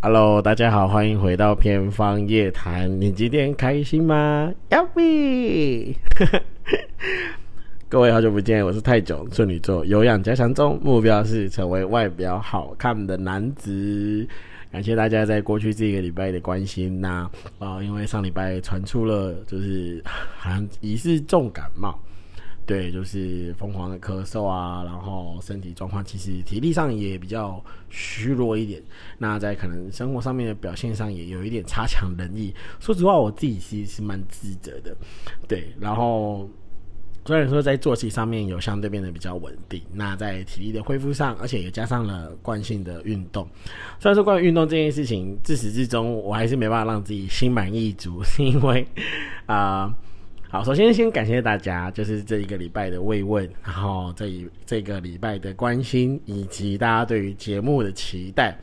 Hello，大家好，欢迎回到偏方夜谈。你今天开心吗？要比。各位好久不见，我是泰囧，处女座，有氧加强中，目标是成为外表好看的男子。感谢大家在过去这个礼拜的关心呐啊，因为上礼拜传出了就是 好像疑似重感冒。对，就是疯狂的咳嗽啊，然后身体状况其实体力上也比较虚弱一点。那在可能生活上面的表现上也有一点差强人意。说实话，我自己其实是蛮自责的。对，然后虽然说在作息上面有相对变得比较稳定，那在体力的恢复上，而且也加上了惯性的运动。虽然说关于运动这件事情，自始至终我还是没办法让自己心满意足，是因为啊。好，首先先感谢大家，就是这一个礼拜的慰问，然后这一这个礼拜的关心，以及大家对于节目的期待，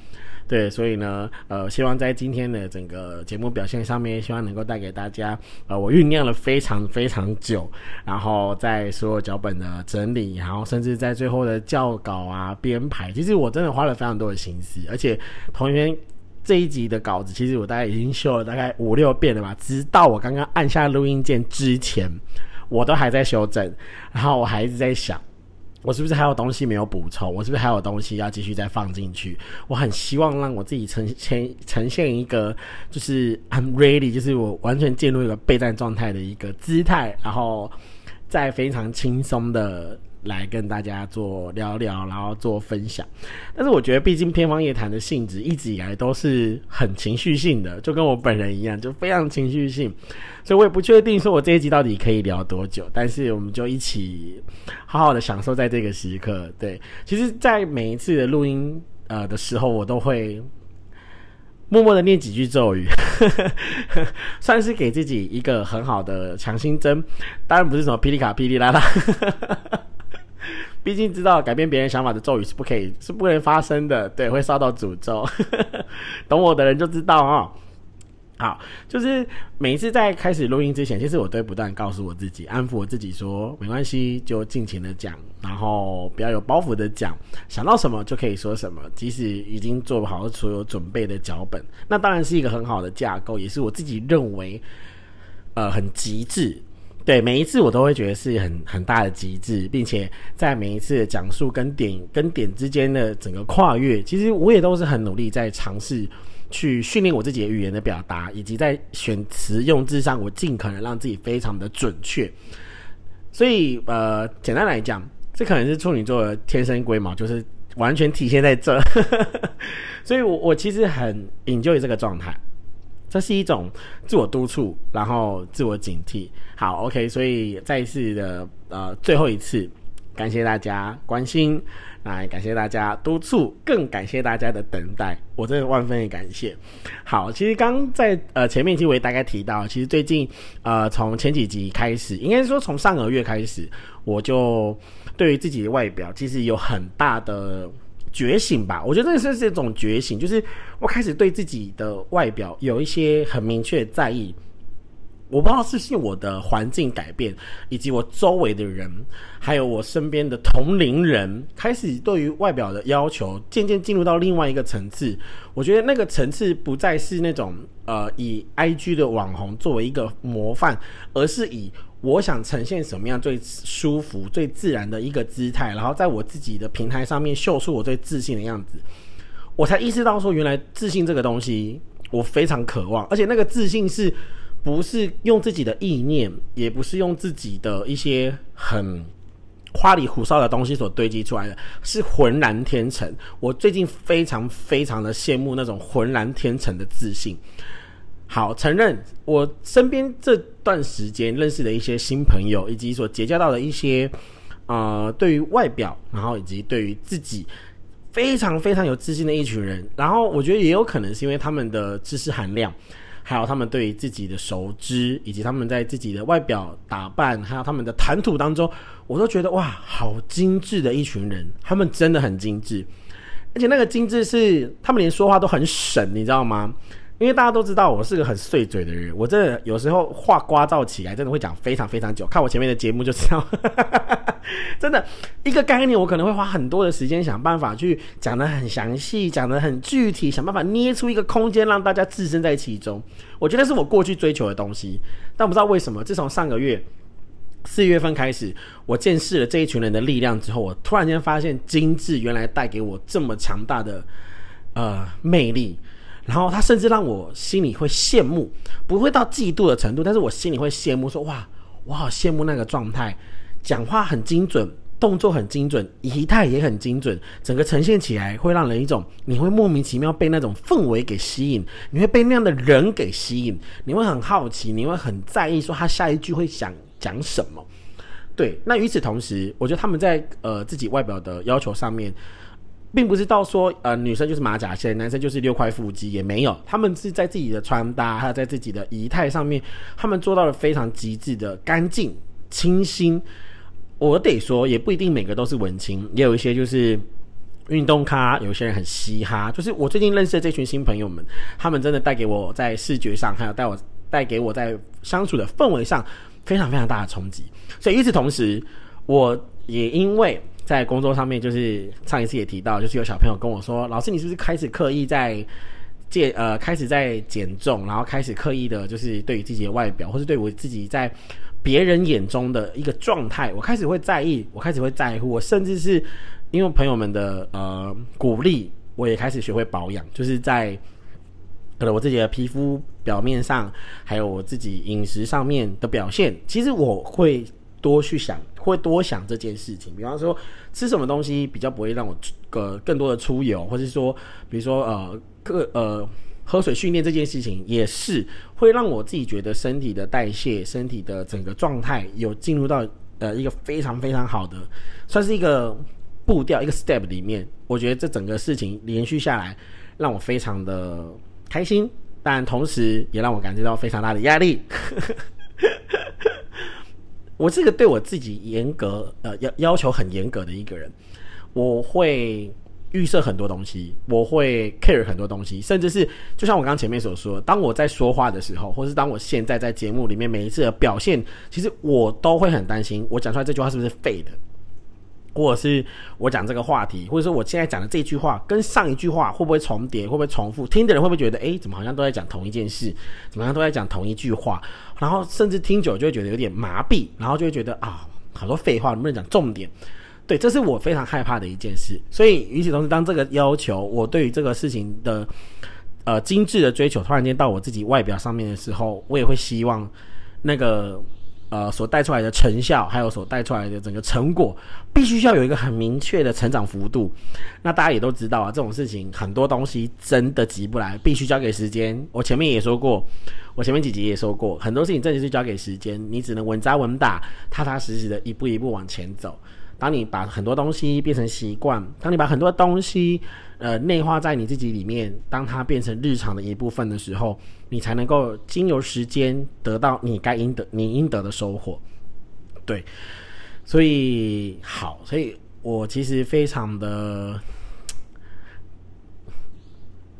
对，所以呢，呃，希望在今天的整个节目表现上面，希望能够带给大家，呃，我酝酿了非常非常久，然后在所有脚本的整理，然后甚至在最后的校稿啊、编排，其实我真的花了非常多的心思，而且同学。这一集的稿子，其实我大概已经修了大概五六遍了吧。直到我刚刚按下录音键之前，我都还在修正。然后我还一直在想，我是不是还有东西没有补充？我是不是还有东西要继续再放进去？我很希望让我自己呈现呈现一个就是 I'm ready，就是我完全进入一个备战状态的一个姿态，然后在非常轻松的。来跟大家做聊聊，然后做分享。但是我觉得，毕竟偏方夜谈的性质一直以来都是很情绪性的，就跟我本人一样，就非常情绪性。所以我也不确定说我这一集到底可以聊多久。但是我们就一起好好的享受在这个时刻。对，其实，在每一次的录音呃的时候，我都会默默的念几句咒语，算是给自己一个很好的强心针。当然不是什么霹雳卡霹雳啦啦。毕竟知道改变别人想法的咒语是不可以，是不能发生的，对，会受到诅咒。懂我的人就知道啊。好，就是每一次在开始录音之前，其实我都不断告诉我自己，安抚我自己说，没关系，就尽情的讲，然后不要有包袱的讲，想到什么就可以说什么，即使已经做好所有准备的脚本，那当然是一个很好的架构，也是我自己认为，呃，很极致。对每一次我都会觉得是很很大的极致，并且在每一次的讲述跟点跟点之间的整个跨越，其实我也都是很努力在尝试去训练我自己的语言的表达，以及在选词用字上，我尽可能让自己非常的准确。所以呃，简单来讲，这可能是处女座的天生龟毛，就是完全体现在这。所以我我其实很 enjoy 这个状态。这是一种自我督促，然后自我警惕。好，OK，所以再一次的呃，最后一次，感谢大家关心，来感谢大家督促，更感谢大家的等待，我真的万分的感谢。好，其实刚在呃前面其实我也大概提到，其实最近呃从前几集开始，应该说从上个月开始，我就对于自己的外表其实有很大的。觉醒吧，我觉得这是这种觉醒，就是我开始对自己的外表有一些很明确在意。我不知道是不是我的环境改变，以及我周围的人，还有我身边的同龄人，开始对于外表的要求渐渐进入到另外一个层次。我觉得那个层次不再是那种呃以 I G 的网红作为一个模范，而是以。我想呈现什么样最舒服、最自然的一个姿态，然后在我自己的平台上面秀出我最自信的样子，我才意识到说，原来自信这个东西我非常渴望，而且那个自信是不是用自己的意念，也不是用自己的一些很花里胡哨的东西所堆积出来的，是浑然天成。我最近非常非常的羡慕那种浑然天成的自信。好，承认我身边这段时间认识的一些新朋友，以及所结交到的一些，呃，对于外表，然后以及对于自己非常非常有自信的一群人。然后我觉得也有可能是因为他们的知识含量，还有他们对于自己的熟知，以及他们在自己的外表打扮，还有他们的谈吐当中，我都觉得哇，好精致的一群人，他们真的很精致，而且那个精致是他们连说话都很省，你知道吗？因为大家都知道我是个很碎嘴的人，我真的有时候话刮噪起来，真的会讲非常非常久。看我前面的节目就知道，真的一个概念，我可能会花很多的时间想办法去讲的很详细，讲的很具体，想办法捏出一个空间让大家置身在其中。我觉得是我过去追求的东西，但不知道为什么，自从上个月四月份开始，我见识了这一群人的力量之后，我突然间发现精致原来带给我这么强大的呃魅力。然后他甚至让我心里会羡慕，不会到嫉妒的程度，但是我心里会羡慕，说哇，我好羡慕那个状态，讲话很精准，动作很精准，仪态也很精准，整个呈现起来会让人一种，你会莫名其妙被那种氛围给吸引，你会被那样的人给吸引，你会很好奇，你会很在意说他下一句会想讲什么。对，那与此同时，我觉得他们在呃自己外表的要求上面。并不是到说，呃，女生就是马甲线，男生就是六块腹肌，也没有。他们是在自己的穿搭，还有在自己的仪态上面，他们做到了非常极致的干净、清新。我得说，也不一定每个都是文青，也有一些就是运动咖，有些人很嘻哈。就是我最近认识的这群新朋友们，他们真的带给我在视觉上，还有带我带给我在相处的氛围上非常非常大的冲击。所以与此同时，我也因为。在工作上面，就是上一次也提到，就是有小朋友跟我说：“老师，你是不是开始刻意在减呃，开始在减重，然后开始刻意的，就是对于自己的外表，或是对我自己在别人眼中的一个状态，我开始会在意，我开始会在乎，我甚至是因为朋友们的呃鼓励，我也开始学会保养，就是在可能我自己的皮肤表面上，还有我自己饮食上面的表现，其实我会多去想。”会多想这件事情，比方说吃什么东西比较不会让我个更多的出油，或者说，比如说呃，个呃喝水训练这件事情也是会让我自己觉得身体的代谢、身体的整个状态有进入到呃一个非常非常好的，算是一个步调一个 step 里面。我觉得这整个事情连续下来，让我非常的开心，但同时也让我感觉到非常大的压力。我是个对我自己严格呃要要求很严格的一个人，我会预设很多东西，我会 care 很多东西，甚至是就像我刚前面所说，当我在说话的时候，或是当我现在在节目里面每一次的表现，其实我都会很担心，我讲出来这句话是不是废的。或者是我讲这个话题，或者说我现在讲的这句话跟上一句话会不会重叠，会不会重复？听的人会不会觉得，哎，怎么好像都在讲同一件事，怎么样都在讲同一句话？然后甚至听久就会觉得有点麻痹，然后就会觉得啊，好多废话，能不能讲重点？对，这是我非常害怕的一件事。所以与此同时，当这个要求我对于这个事情的呃精致的追求突然间到我自己外表上面的时候，我也会希望那个。呃，所带出来的成效，还有所带出来的整个成果，必须要有一个很明确的成长幅度。那大家也都知道啊，这种事情很多东西真的急不来，必须交给时间。我前面也说过，我前面几集也说过，很多事情真的是交给时间，你只能稳扎稳打，踏踏实实的一步一步往前走。当你把很多东西变成习惯，当你把很多东西呃内化在你自己里面，当它变成日常的一部分的时候。你才能够经由时间得到你该应得、你应得的收获，对，所以好，所以我其实非常的，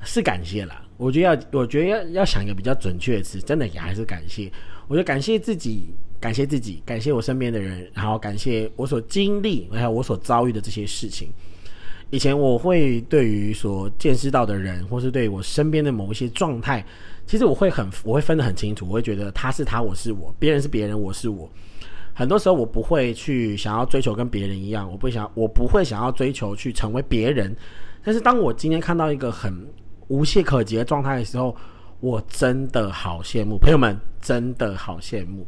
是感谢啦。我觉得要，我觉得要要想一个比较准确的词，真的也还是感谢。我觉得感谢自己，感谢自己，感谢我身边的人，然后感谢我所经历还有我所遭遇的这些事情。以前我会对于所见识到的人，或是对我身边的某一些状态。其实我会很，我会分得很清楚，我会觉得他是他，我是我，别人是别人，我是我。很多时候我不会去想要追求跟别人一样，我不想，我不会想要追求去成为别人。但是当我今天看到一个很无懈可击的状态的时候，我真的好羡慕，朋友们真的好羡慕。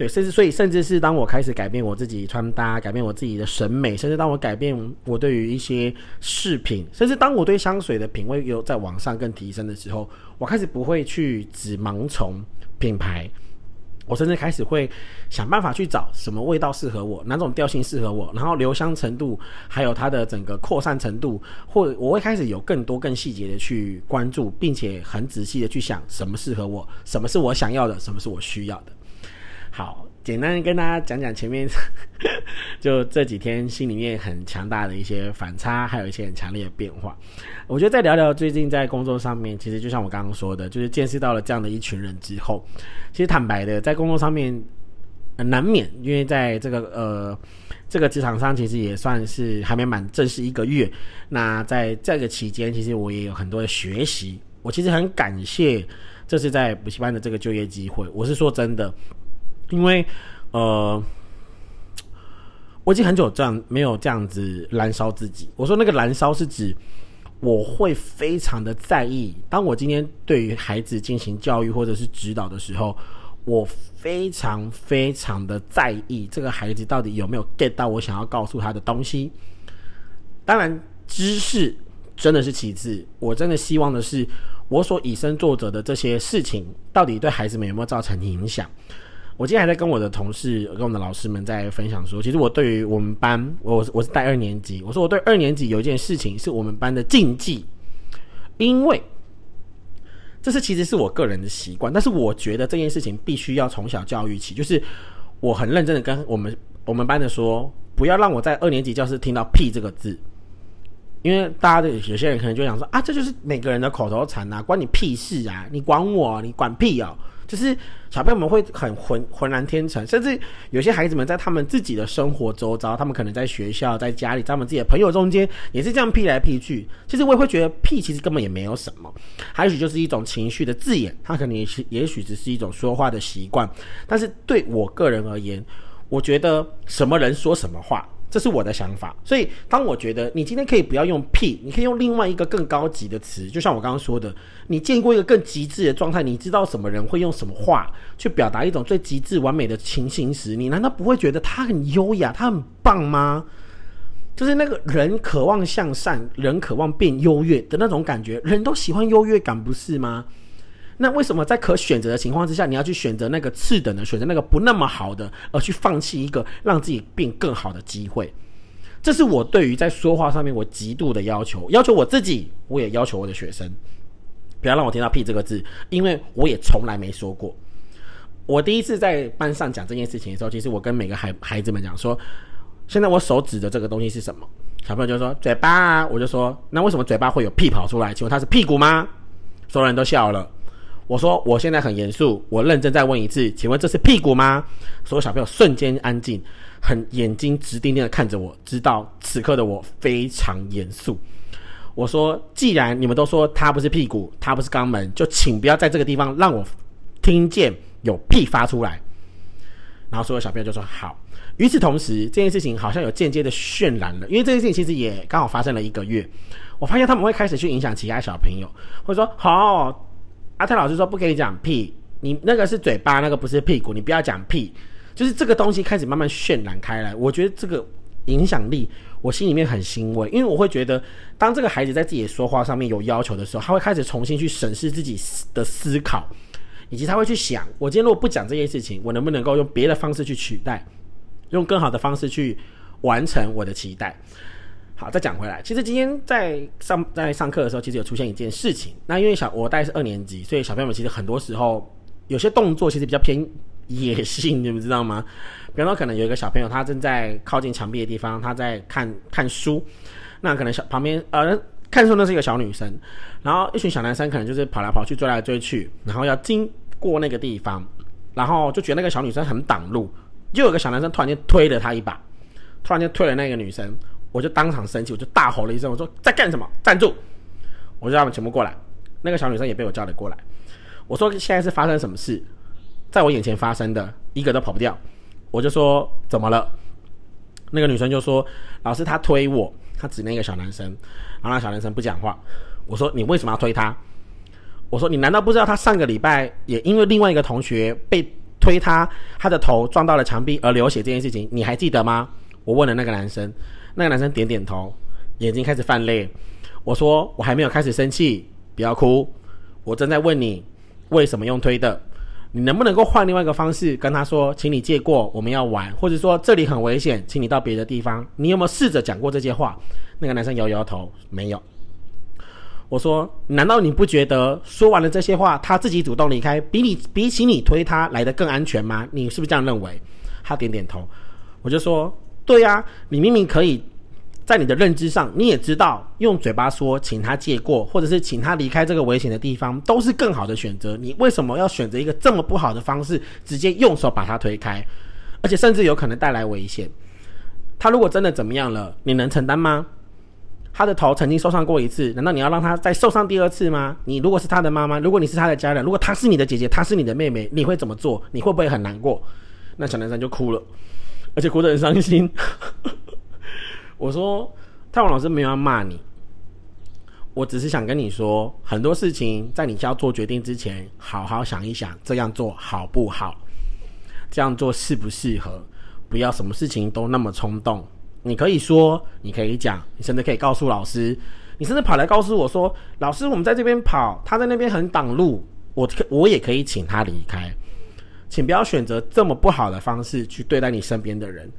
对，甚至所以，甚至是当我开始改变我自己穿搭，改变我自己的审美，甚至当我改变我对于一些饰品，甚至当我对香水的品味有在往上更提升的时候，我开始不会去只盲从品牌，我甚至开始会想办法去找什么味道适合我，哪种调性适合我，然后留香程度，还有它的整个扩散程度，或我会开始有更多更细节的去关注，并且很仔细的去想什么适合我，什么是我想要的，什么是我需要的。好，简单跟大家讲讲前面，就这几天心里面很强大的一些反差，还有一些很强烈的变化。我觉得再聊聊最近在工作上面，其实就像我刚刚说的，就是见识到了这样的一群人之后，其实坦白的，在工作上面难免，因为在这个呃这个职场上，其实也算是还没满正式一个月。那在这个期间，其实我也有很多的学习。我其实很感谢这是在补习班的这个就业机会。我是说真的，因为呃，我已经很久这样没有这样子燃烧自己。我说那个燃烧是指。我会非常的在意，当我今天对于孩子进行教育或者是指导的时候，我非常非常的在意这个孩子到底有没有 get 到我想要告诉他的东西。当然，知识真的是其次，我真的希望的是，我所以身作则的这些事情，到底对孩子们有没有造成影响。我今天还在跟我的同事、跟我们的老师们在分享说，其实我对于我们班，我我是带二年级，我说我对二年级有一件事情是我们班的禁忌，因为这是其实是我个人的习惯，但是我觉得这件事情必须要从小教育起，就是我很认真的跟我们我们班的说，不要让我在二年级教室听到“屁”这个字，因为大家的有些人可能就想说啊，这就是每个人的口头禅啊，关你屁事啊，你管我，你管屁哦。就是小朋友们会很浑浑然天成，甚至有些孩子们在他们自己的生活周遭，他们可能在学校、在家里，在他们自己的朋友中间，也是这样屁来屁去。其实我也会觉得屁其实根本也没有什么，也许就是一种情绪的字眼，它可能也是也许只是一种说话的习惯。但是对我个人而言，我觉得什么人说什么话。这是我的想法，所以当我觉得你今天可以不要用屁，你可以用另外一个更高级的词，就像我刚刚说的，你见过一个更极致的状态，你知道什么人会用什么话去表达一种最极致完美的情形时，你难道不会觉得他很优雅，他很棒吗？就是那个人渴望向善，人渴望变优越的那种感觉，人都喜欢优越感，不是吗？那为什么在可选择的情况之下，你要去选择那个次等的，选择那个不那么好的，而去放弃一个让自己变更好的机会？这是我对于在说话上面我极度的要求，要求我自己，我也要求我的学生，不要让我听到“屁”这个字，因为我也从来没说过。我第一次在班上讲这件事情的时候，其实我跟每个孩孩子们讲说，现在我手指的这个东西是什么？小朋友就说嘴巴啊，我就说那为什么嘴巴会有屁跑出来？请问它是屁股吗？所有人都笑了。我说，我现在很严肃，我认真再问一次，请问这是屁股吗？所有小朋友瞬间安静，很眼睛直盯盯的看着我，知道此刻的我非常严肃。我说，既然你们都说它不是屁股，它不是肛门，就请不要在这个地方让我听见有屁发出来。然后所有小朋友就说好。与此同时，这件事情好像有间接的渲染了，因为这件事情其实也刚好发生了一个月。我发现他们会开始去影响其他小朋友，或者说好。阿泰老师说不跟你讲屁，你那个是嘴巴，那个不是屁股，你不要讲屁。就是这个东西开始慢慢渲染开来，我觉得这个影响力，我心里面很欣慰，因为我会觉得，当这个孩子在自己的说话上面有要求的时候，他会开始重新去审视自己的思考，以及他会去想，我今天如果不讲这件事情，我能不能够用别的方式去取代，用更好的方式去完成我的期待。好，再讲回来，其实今天在上在上课的时候，其实有出现一件事情。那因为小我带是二年级，所以小朋友们其实很多时候有些动作其实比较偏野性，你们知道吗？比方说，可能有一个小朋友他正在靠近墙壁的地方，他在看看书。那可能小旁边呃看书那是一个小女生，然后一群小男生可能就是跑来跑去追来追去，然后要经过那个地方，然后就觉得那个小女生很挡路，就有个小男生突然间推了她一把，突然间推了那个女生。我就当场生气，我就大吼了一声，我说在干什么？站住！我就让他们全部过来。那个小女生也被我叫了过来。我说现在是发生什么事，在我眼前发生的，一个都跑不掉。我就说怎么了？那个女生就说老师他推我，他指那个小男生，然后那小男生不讲话。我说你为什么要推他？我说你难道不知道他上个礼拜也因为另外一个同学被推他，他的头撞到了墙壁而流血这件事情，你还记得吗？我问了那个男生。那个男生点点头，眼睛开始泛泪。我说：“我还没有开始生气，不要哭。我正在问你为什么用推的，你能不能够换另外一个方式跟他说，请你借过，我们要玩，或者说这里很危险，请你到别的地方。你有没有试着讲过这些话？”那个男生摇摇头，没有。我说，难道你不觉得说完了这些话，他自己主动离开，比你比起你推他来的更安全吗？你是不是这样认为？他点点头。我就说，对呀，你明明可以在你的认知上，你也知道用嘴巴说请他借过，或者是请他离开这个危险的地方，都是更好的选择。你为什么要选择一个这么不好的方式，直接用手把他推开，而且甚至有可能带来危险？他如果真的怎么样了，你能承担吗？他的头曾经受伤过一次，难道你要让他再受伤第二次吗？你如果是他的妈妈，如果你是他的家人，如果他是你的姐姐，他是你的妹妹，你会怎么做？你会不会很难过？那小男生就哭了，而且哭得很伤心。我说，太王老师没有要骂你，我只是想跟你说，很多事情在你就要做决定之前，好好想一想，这样做好不好？这样做适不适合？不要什么事情都那么冲动。你可以说，你可以讲，你甚至可以告诉老师，你甚至跑来告诉我说：“老师，我们在这边跑，他在那边很挡路，我可我也可以请他离开，请不要选择这么不好的方式去对待你身边的人。”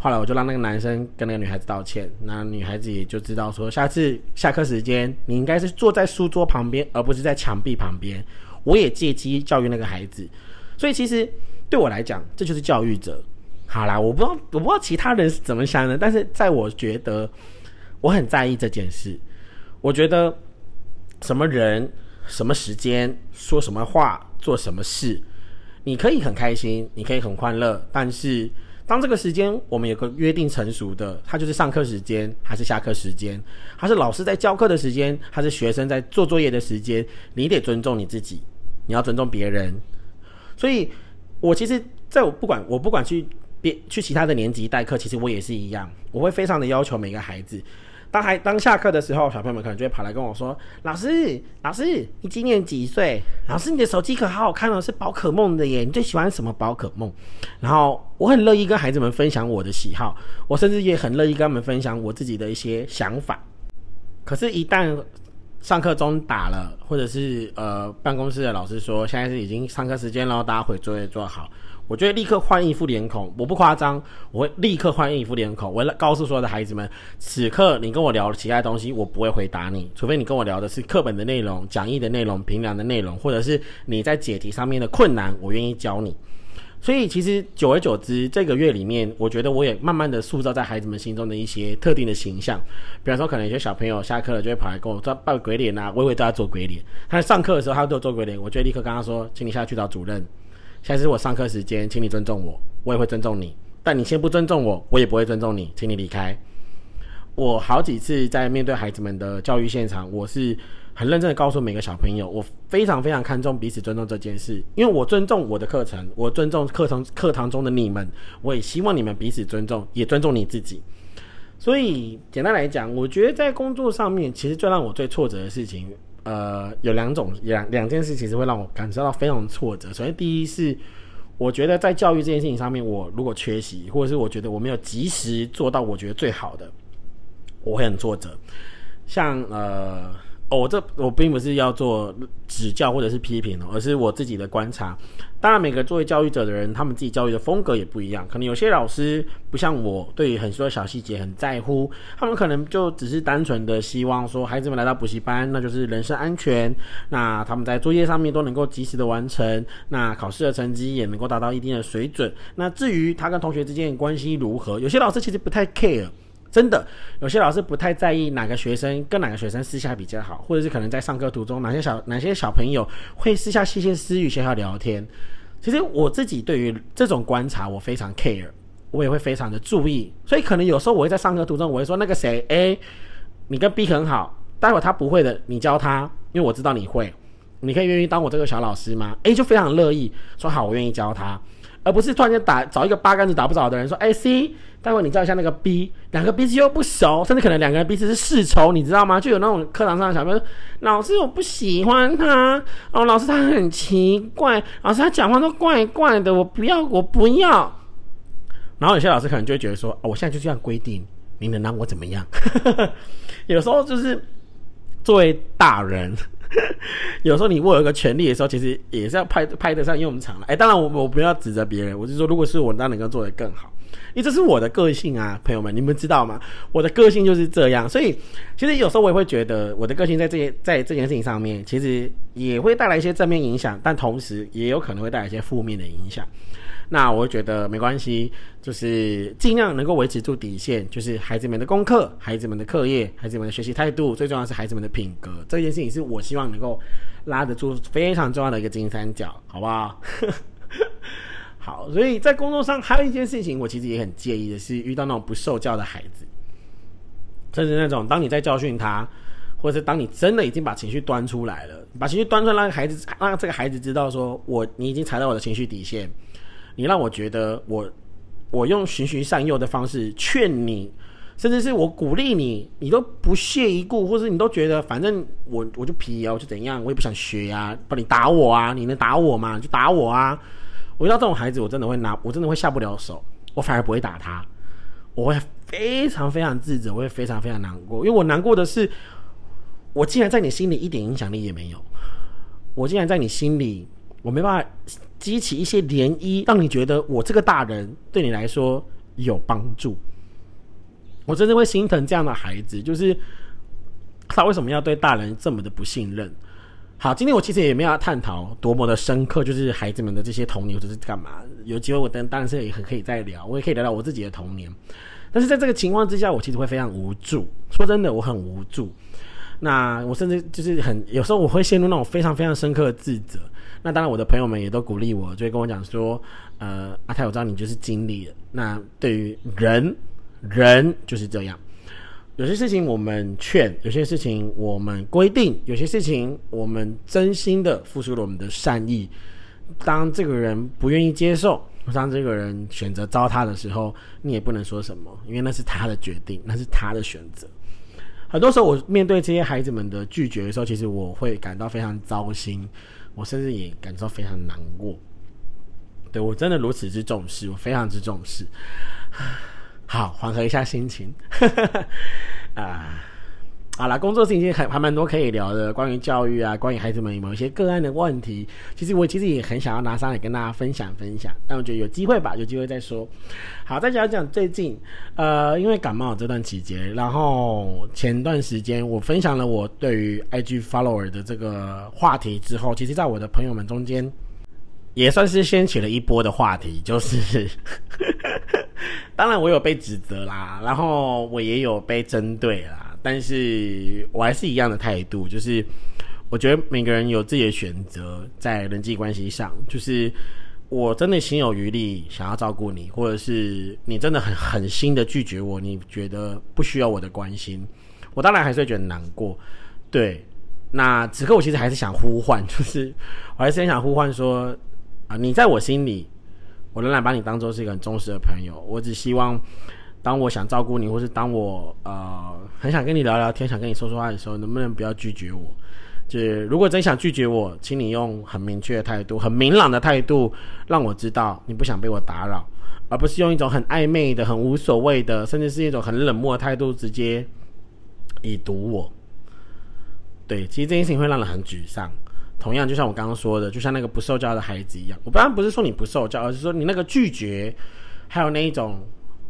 后来我就让那个男生跟那个女孩子道歉，那女孩子也就知道说，下次下课时间你应该是坐在书桌旁边，而不是在墙壁旁边。我也借机教育那个孩子，所以其实对我来讲，这就是教育者。好啦，我不知道我不知道其他人是怎么想的，但是在我觉得，我很在意这件事。我觉得什么人、什么时间说什么话、做什么事，你可以很开心，你可以很欢乐，但是当这个时间我们有个约定成熟的，它就是上课时间还是下课时间，还是老师在教课的时间，还是学生在做作业的时间，你得尊重你自己，你要尊重别人。所以，我其实在我不管我不管去。别去其他的年级代课，其实我也是一样，我会非常的要求每个孩子。当还当下课的时候，小朋友们可能就会跑来跟我说：“老师，老师，你今年几岁？老师，你的手机可好好看哦，是宝可梦的耶！你最喜欢什么宝可梦？”然后我很乐意跟孩子们分享我的喜好，我甚至也很乐意跟他们分享我自己的一些想法。可是，一旦上课钟打了，或者是呃办公室的老师说现在是已经上课时间了，大家回作业做好。我就会立刻换一副脸孔，我不夸张，我会立刻换一副脸孔。我告诉所有的孩子们，此刻你跟我聊其他东西，我不会回答你，除非你跟我聊的是课本的内容、讲义的内容、评量的内容，或者是你在解题上面的困难，我愿意教你。所以其实久而久之，这个月里面，我觉得我也慢慢的塑造在孩子们心中的一些特定的形象。比方说，可能有些小朋友下课了就会跑来跟我做扮鬼脸啊，我也会对他做鬼脸。他在上课的时候，他对我做鬼脸，我就立刻跟他说，请你下去找主任。现在是我上课时间，请你尊重我，我也会尊重你。但你先不尊重我，我也不会尊重你，请你离开。我好几次在面对孩子们的教育现场，我是很认真的告诉每个小朋友，我非常非常看重彼此尊重这件事，因为我尊重我的课程，我尊重课程课堂中的你们，我也希望你们彼此尊重，也尊重你自己。所以简单来讲，我觉得在工作上面，其实最让我最挫折的事情。呃，有两种两两件事，其实会让我感受到非常挫折。首先，第一是我觉得在教育这件事情上面，我如果缺席，或者是我觉得我没有及时做到我觉得最好的，我会很挫折。像呃。我这我并不是要做指教或者是批评，而是我自己的观察。当然，每个作为教育者的人，他们自己教育的风格也不一样。可能有些老师不像我，对于很多小细节很在乎，他们可能就只是单纯的希望说，孩子们来到补习班，那就是人身安全。那他们在作业上面都能够及时的完成，那考试的成绩也能够达到一定的水准。那至于他跟同学之间的关系如何，有些老师其实不太 care。真的，有些老师不太在意哪个学生跟哪个学生私下比较好，或者是可能在上课途中哪些小哪些小朋友会私下窃窃私语、学校聊天。其实我自己对于这种观察，我非常 care，我也会非常的注意。所以可能有时候我会在上课途中，我会说那个谁，哎，你跟 B 很好，待会他不会的，你教他，因为我知道你会，你可以愿意当我这个小老师吗？A 就非常乐意说好，我愿意教他，而不是突然间打找一个八竿子打不着的人说，哎 C。待会你教一下那个 B，两个彼此又不熟，甚至可能两个人彼此是世仇，你知道吗？就有那种课堂上的小朋友，老师我不喜欢他哦，老师他很奇怪，老师他讲话都怪怪的，我不要，我不要。然后有些老师可能就会觉得说，哦我现在就这样规定，你能拿我怎么样？有时候就是作为大人，有时候你握有一个权利的时候，其实也是要派派得上用场了。哎，当然我我不要指责别人，我是说，如果是我，当然能够做得更好。因为这是我的个性啊，朋友们，你们知道吗？我的个性就是这样，所以其实有时候我也会觉得，我的个性在这些在这件事情上面，其实也会带来一些正面影响，但同时也有可能会带来一些负面的影响。那我觉得没关系，就是尽量能够维持住底线，就是孩子们的功课、孩子们的课业、孩子们的学习态度，最重要是孩子们的品格。这件事情是我希望能够拉得住非常重要的一个金三角，好不好？好，所以在工作上还有一件事情，我其实也很介意的是遇到那种不受教的孩子，甚至那种当你在教训他，或者是当你真的已经把情绪端出来了，把情绪端出来，让孩子让这个孩子知道说，我你已经踩到我的情绪底线。你让我觉得我，我用循循善诱的方式劝你，甚至是我鼓励你，你都不屑一顾，或者你都觉得反正我我就皮，我就怎样，我也不想学呀，不你打我啊，你能打我吗？就打我啊！我遇到这种孩子，我真的会拿，我真的会下不了手，我反而不会打他，我会非常非常自责，我会非常非常难过，因为我难过的是，我竟然在你心里一点影响力也没有，我竟然在你心里。我没办法激起一些涟漪，让你觉得我这个大人对你来说有帮助。我真的会心疼这样的孩子，就是他为什么要对大人这么的不信任？好，今天我其实也没有要探讨多么的深刻，就是孩子们的这些童年，或者是干嘛？有机会我等当然是也很可以再聊，我也可以聊聊我自己的童年。但是在这个情况之下，我其实会非常无助。说真的，我很无助。那我甚至就是很有时候我会陷入那种非常非常深刻的自责。那当然，我的朋友们也都鼓励我，就会跟我讲说：“呃，阿泰，我知道你就是经历了。那对于人，人就是这样。有些事情我们劝，有些事情我们规定，有些事情我们真心的付出了我们的善意。当这个人不愿意接受，当这个人选择糟蹋的时候，你也不能说什么，因为那是他的决定，那是他的选择。很多时候，我面对这些孩子们的拒绝的时候，其实我会感到非常糟心。”我甚至也感受非常难过，对我真的如此之重视，我非常之重视。好，缓和一下心情。啊，好了，工作事情还还蛮多可以聊的，关于教育啊，关于孩子们有没有一些个案的问题，其实我其实也很想要拿上来跟大家分享分享，但我觉得有机会吧，有机会再说。好，再讲讲最近，呃，因为感冒这段期间，然后前段时间我分享了我对于 IG follower 的这个话题之后，其实在我的朋友们中间，也算是掀起了一波的话题，就是，当然我有被指责啦，然后我也有被针对啦，但是我还是一样的态度，就是我觉得每个人有自己的选择，在人际关系上，就是。我真的心有余力想要照顾你，或者是你真的很狠心的拒绝我，你觉得不需要我的关心，我当然还是会觉得难过。对，那此刻我其实还是想呼唤，就是我还是很想呼唤说你在我心里，我仍然把你当做是一个很忠实的朋友。我只希望，当我想照顾你，或是当我呃很想跟你聊聊天，想跟你说说话的时候，能不能不要拒绝我？就是如果真想拒绝我，请你用很明确的态度、很明朗的态度，让我知道你不想被我打扰，而不是用一种很暧昧的、很无所谓的，甚至是一种很冷漠的态度直接已读我。对，其实这件事情会让人很沮丧。同样，就像我刚刚说的，就像那个不受教的孩子一样，我当然不是说你不受教，而是说你那个拒绝，还有那一种，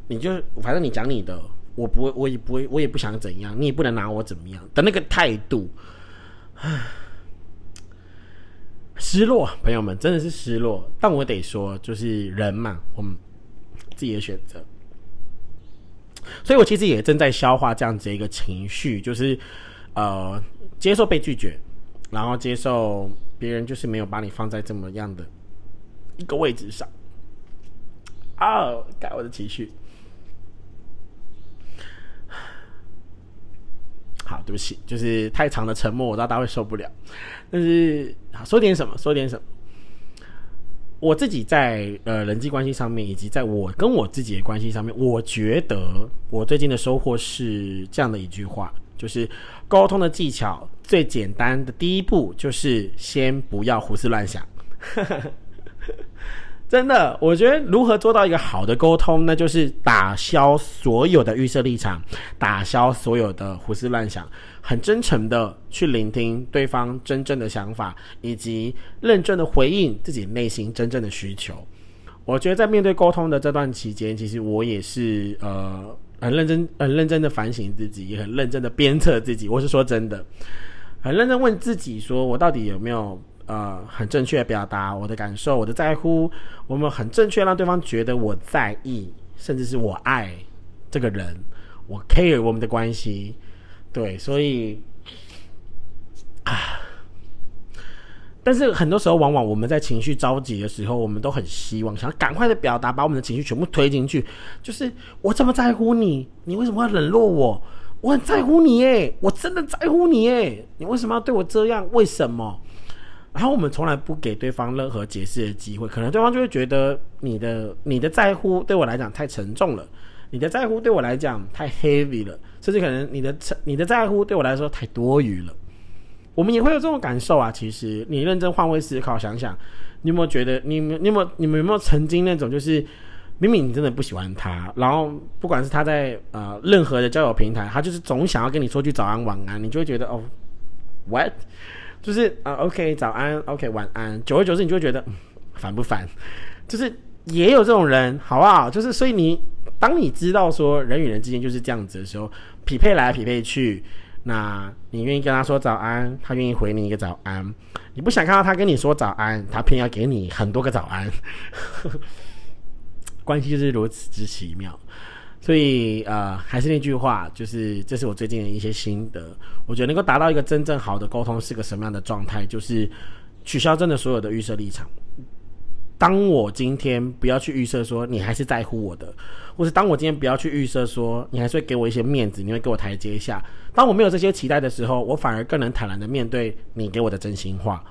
你就反正你讲你的，我不会，我也不会，我也不想怎样，你也不能拿我怎么样的那个态度。唉，失落，朋友们真的是失落。但我得说，就是人嘛，我们自己的选择。所以我其实也正在消化这样子一个情绪，就是呃，接受被拒绝，然后接受别人就是没有把你放在这么样的一个位置上。啊，改我的情绪。好，对不起，就是太长的沉默，我知道大家会受不了。但是，说点什么，说点什么。我自己在呃人际关系上面，以及在我跟我自己的关系上面，我觉得我最近的收获是这样的一句话：，就是沟通的技巧最简单的第一步，就是先不要胡思乱想。真的，我觉得如何做到一个好的沟通，那就是打消所有的预设立场，打消所有的胡思乱想，很真诚的去聆听对方真正的想法，以及认真的回应自己内心真正的需求。我觉得在面对沟通的这段期间，其实我也是呃很认真、很认真的反省自己，也很认真的鞭策自己。我是说真的，很认真问自己，说我到底有没有呃很正确的表达我的感受、我的在乎，我们很正确让对方觉得我在意，甚至是我爱这个人，我 care 我们的关系。对，所以啊。但是很多时候，往往我们在情绪着急的时候，我们都很希望想赶快的表达，把我们的情绪全部推进去。就是我这么在乎你，你为什么要冷落我？我很在乎你耶，我真的在乎你耶，你为什么要对我这样？为什么？然后我们从来不给对方任何解释的机会，可能对方就会觉得你的你的在乎对我来讲太沉重了，你的在乎对我来讲太 heavy 了，甚至可能你的你的在乎对我来说太多余了。我们也会有这种感受啊！其实你认真换位思考，想想，你有没有觉得，你你有没有你们有没有曾经那种，就是明明你真的不喜欢他，然后不管是他在呃任何的交友平台，他就是总想要跟你说句早安晚安，你就会觉得哦，what？就是啊，OK，早安，OK，晚安，久而久之，你就会觉得烦不烦？就是也有这种人，好不好？就是所以你当你知道说人与人之间就是这样子的时候，匹配来匹配去。那你愿意跟他说早安，他愿意回你一个早安。你不想看到他跟你说早安，他偏要给你很多个早安，关系就是如此之奇妙。所以呃，还是那句话，就是这是我最近的一些心得。我觉得能够达到一个真正好的沟通是个什么样的状态，就是取消真的所有的预设立场。当我今天不要去预设说你还是在乎我的，或是当我今天不要去预设说你还是会给我一些面子，你会给我台阶下。当我没有这些期待的时候，我反而更能坦然的面对你给我的真心话。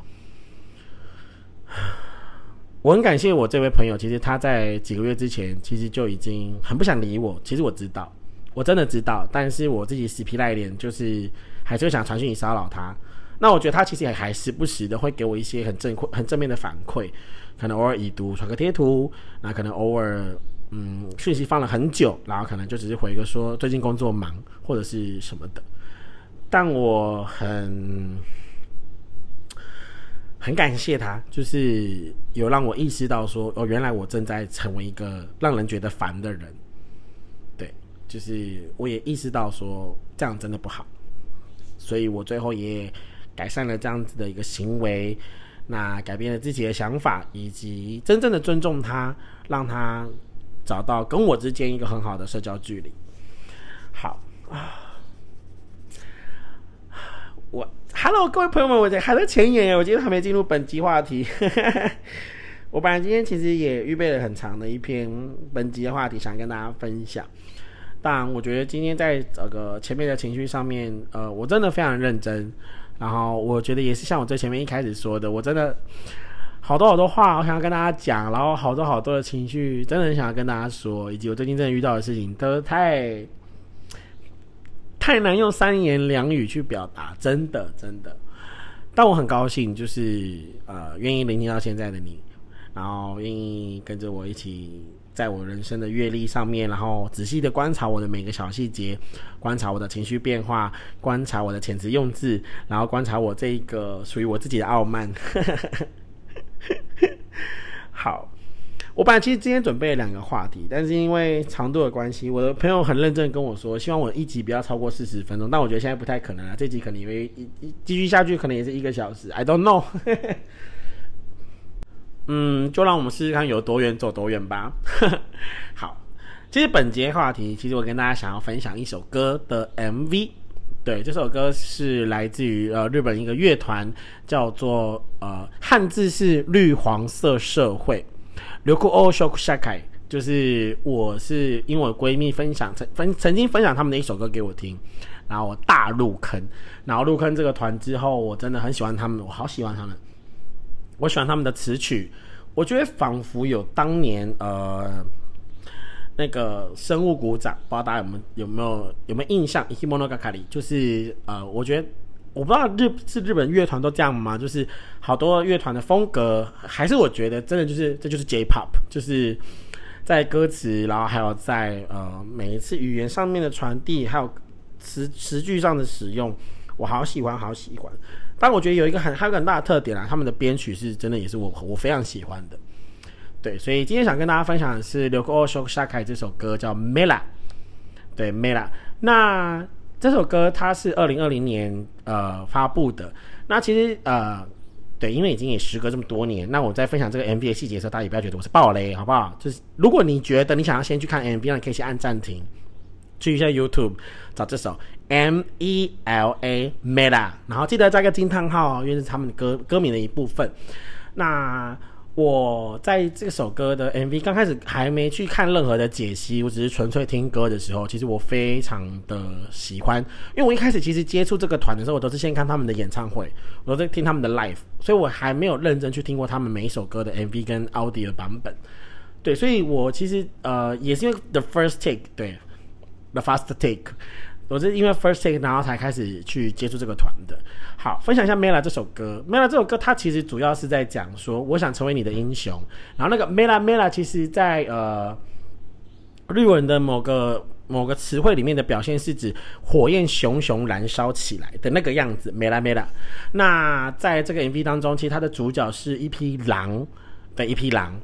我很感谢我这位朋友，其实他在几个月之前其实就已经很不想理我。其实我知道，我真的知道，但是我自己死皮赖脸，就是还是会想传讯息骚扰他。那我觉得他其实也还时不时的会给我一些很正很正面的反馈。可能偶尔已读传个贴图，那可能偶尔嗯讯息放了很久，然后可能就只是回个说最近工作忙或者是什么的，但我很很感谢他，就是有让我意识到说哦，原来我正在成为一个让人觉得烦的人，对，就是我也意识到说这样真的不好，所以我最后也改善了这样子的一个行为。那改变了自己的想法，以及真正的尊重他，让他找到跟我之间一个很好的社交距离。好啊，我 Hello 各位朋友们，我在还在前言，我今天还没进入本集话题。我本来今天其实也预备了很长的一篇本集的话题，想跟大家分享。但我觉得今天在这个前面的情绪上面，呃，我真的非常认真。然后我觉得也是像我最前面一开始说的，我真的好多好多话我想要跟大家讲，然后好多好多的情绪真的很想要跟大家说，以及我最近真的遇到的事情都太太难用三言两语去表达，真的真的。但我很高兴，就是呃愿意聆听到现在的你，然后愿意跟着我一起。在我人生的阅历上面，然后仔细的观察我的每个小细节，观察我的情绪变化，观察我的遣词用字，然后观察我这一个属于我自己的傲慢。好，我本来其实今天准备了两个话题，但是因为长度的关系，我的朋友很认真跟我说，希望我一集不要超过四十分钟，但我觉得现在不太可能了，这集可能因为一继续下去，可能也是一个小时，I don't know。嗯，就让我们试试看有多远走多远吧。好，其实本节话题，其实我跟大家想要分享一首歌的 MV。对，这首歌是来自于呃日本一个乐团，叫做呃汉字是绿黄色社会。流库欧修库夏凯，就是我是因为我闺蜜分享曾分曾经分享他们的一首歌给我听，然后我大入坑，然后入坑这个团之后，我真的很喜欢他们，我好喜欢他们。我喜欢他们的词曲，我觉得仿佛有当年呃那个生物鼓掌，不知道大家有没有有没有有没有印象？Himonogatari 就是呃，我觉得我不知道日是日本乐团都这样吗？就是好多乐团的风格，还是我觉得真的就是这就是 J-pop，就是在歌词，然后还有在呃每一次语言上面的传递，还有词词句上的使用，我好喜欢，好喜欢。但我觉得有一个很还有个很大的特点啊，他们的编曲是真的也是我我非常喜欢的。对，所以今天想跟大家分享的是刘国修沙凯这首歌叫《Mela》，对《Mela》。那这首歌它是二零二零年呃发布的。那其实呃。对，因为已经也时隔这么多年，那我在分享这个 MV 的细节的时候，大家也不要觉得我是暴雷，好不好？就是如果你觉得你想要先去看 MV，那你可以先按暂停，去一下 YouTube 找这首 M E L A Mela，然后记得加个惊叹号，因为是他们的歌歌名的一部分。那我在这首歌的 MV 刚开始还没去看任何的解析，我只是纯粹听歌的时候，其实我非常的喜欢，因为我一开始其实接触这个团的时候，我都是先看他们的演唱会，我都在听他们的 live，所以我还没有认真去听过他们每一首歌的 MV 跟 audio 版本。对，所以我其实呃也是因为 the first take，对，the first take。我是因为 first take，然后才开始去接触这个团的。好，分享一下 Mela 这首歌。Mela 这首歌，它其实主要是在讲说，我想成为你的英雄。然后那个 Mela Mela，其实在呃日文的某个某个词汇里面的表现是指火焰熊熊燃烧起来的那个样子。Mela Mela。那在这个 MV 当中，其实它的主角是一匹狼的一匹狼。